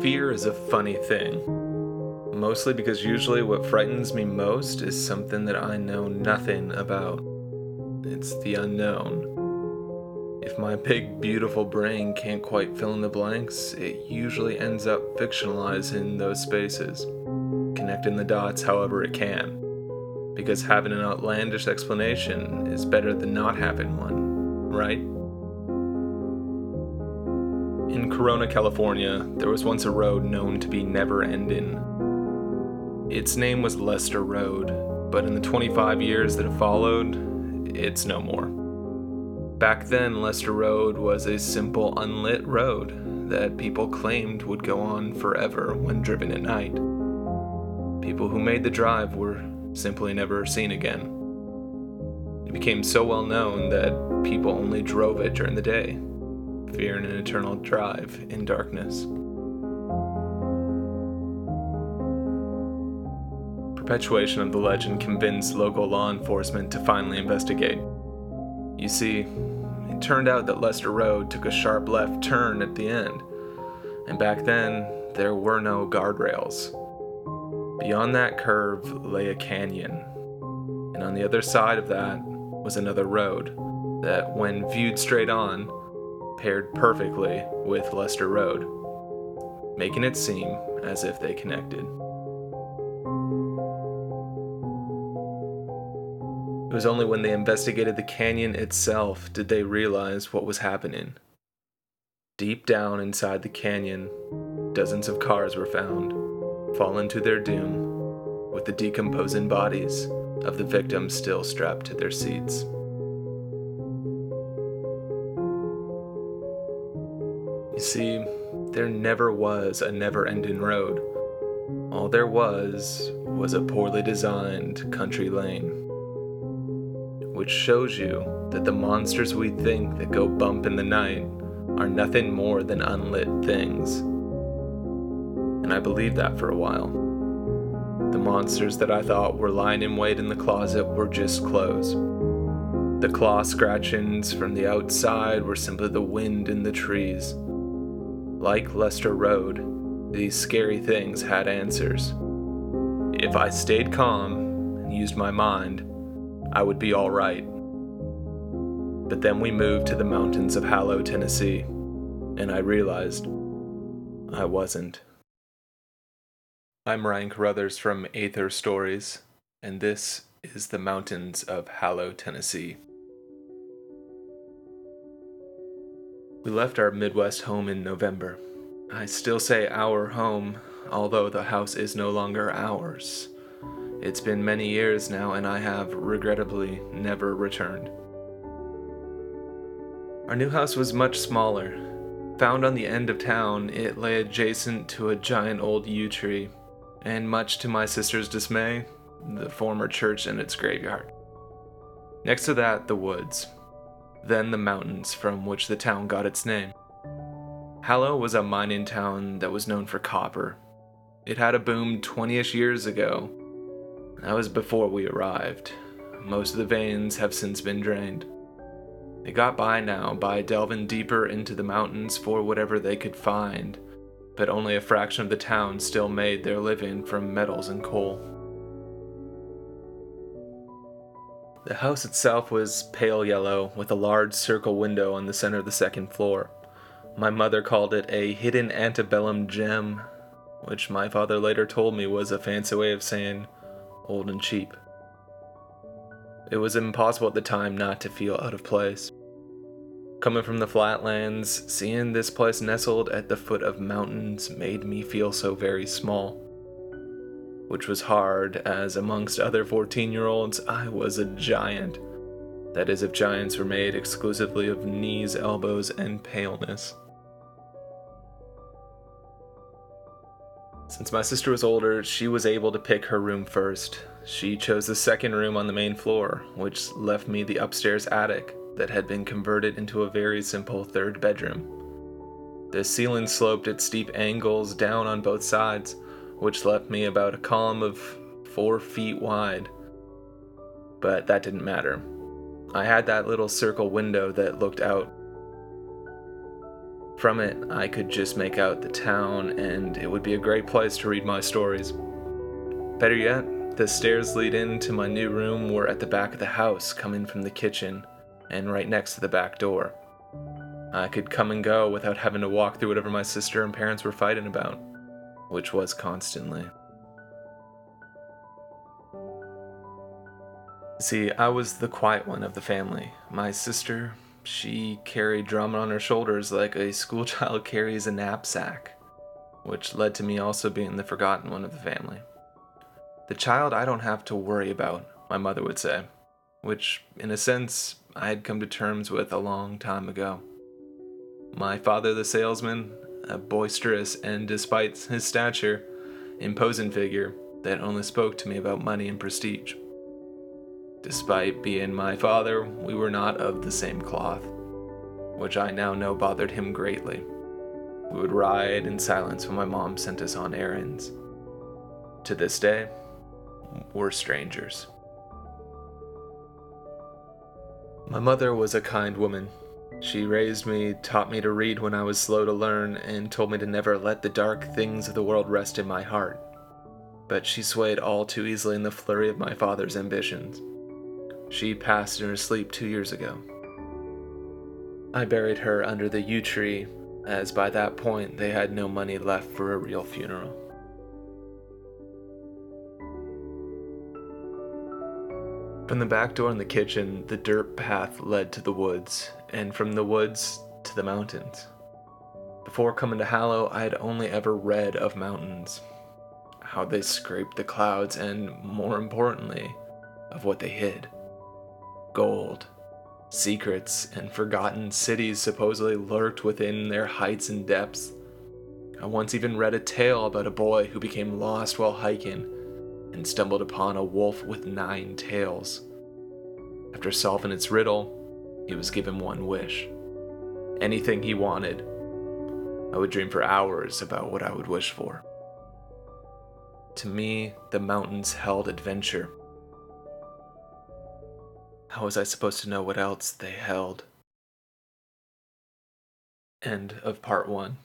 Fear is a funny thing. Mostly because usually what frightens me most is something that I know nothing about. It's the unknown. If my big, beautiful brain can't quite fill in the blanks, it usually ends up fictionalizing those spaces, connecting the dots however it can. Because having an outlandish explanation is better than not having one, right? Corona, California, there was once a road known to be never ending. Its name was Lester Road, but in the 25 years that have followed, it's no more. Back then, Lester Road was a simple unlit road that people claimed would go on forever when driven at night. People who made the drive were simply never seen again. It became so well known that people only drove it during the day fear and an eternal drive in darkness. Perpetuation of the legend convinced local law enforcement to finally investigate. You see, it turned out that Lester Road took a sharp left turn at the end, and back then, there were no guardrails. Beyond that curve lay a canyon, and on the other side of that was another road that, when viewed straight on, paired perfectly with Lester Road, making it seem as if they connected. It was only when they investigated the canyon itself did they realize what was happening. Deep down inside the canyon, dozens of cars were found, fallen to their doom, with the decomposing bodies of the victims still strapped to their seats. You see, there never was a never ending road. All there was was a poorly designed country lane. Which shows you that the monsters we think that go bump in the night are nothing more than unlit things. And I believed that for a while. The monsters that I thought were lying in wait in the closet were just clothes. The claw scratchings from the outside were simply the wind in the trees. Like Lester Road, these scary things had answers. If I stayed calm and used my mind, I would be all right. But then we moved to the mountains of Hallow, Tennessee, and I realized I wasn't. I'm Ryan Carruthers from Aether Stories, and this is the mountains of Hallow, Tennessee. We left our Midwest home in November. I still say our home, although the house is no longer ours. It's been many years now, and I have regrettably never returned. Our new house was much smaller. Found on the end of town, it lay adjacent to a giant old yew tree, and much to my sister's dismay, the former church and its graveyard. Next to that, the woods, then the mountains from which the town got its name. Hallow was a mining town that was known for copper. It had a boom 20 ish years ago. That was before we arrived. Most of the veins have since been drained. They got by now by delving deeper into the mountains for whatever they could find, but only a fraction of the town still made their living from metals and coal. The house itself was pale yellow, with a large circle window on the center of the second floor. My mother called it a hidden antebellum gem, which my father later told me was a fancy way of saying old and cheap. It was impossible at the time not to feel out of place. Coming from the flatlands, seeing this place nestled at the foot of mountains made me feel so very small which was hard, as amongst other 14 year olds, I was a giant. That is, if giants were made exclusively of knees, elbows, and paleness. Since my sister was older, she was able to pick her room first. She chose the second room on the main floor, which left me the upstairs attic that had been converted into a very simple third bedroom. The ceiling sloped at steep angles down on both sides which left me about a column of four feet wide. But that didn't matter. I had that little circle window that looked out. From it, I could just make out the town, and it would be a great place to read my stories. Better yet, the stairs lead into my new room were at the back of the house, coming from the kitchen, and right next to the back door. I could come and go without having to walk through whatever my sister and parents were fighting about, which was constantly. See, I was the quiet one of the family. My sister, she carried drama on her shoulders like a schoolchild carries a knapsack, which led to me also being the forgotten one of the family. The child I don't have to worry about, my mother would say, which, in a sense, I had come to terms with a long time ago. My father, the salesman, a boisterous and, despite his stature, imposing figure that only spoke to me about money and prestige. Despite being my father, we were not of the same cloth, which I now know bothered him greatly. We would ride in silence when my mom sent us on errands. To this day, we're strangers. My mother was a kind woman she raised me, taught me to read when I was slow to learn, and told me to never let the dark things of the world rest in my heart. But she swayed all too easily in the flurry of my father's ambitions. She passed in her sleep two years ago. I buried her under the yew tree, as by that point they had no money left for a real funeral. From the back door in the kitchen, the dirt path led to the woods, and from the woods to the mountains. Before coming to Hallow, I had only ever read of mountains, how they scraped the clouds, and more importantly, of what they hid gold, secrets, and forgotten cities supposedly lurked within their heights and depths. I once even read a tale about a boy who became lost while hiking and stumbled upon a wolf with nine tails. After solving its riddle, he was given one wish. Anything he wanted. I would dream for hours about what I would wish for. To me, the mountains held adventure. How was I supposed to know what else they held? End of part one.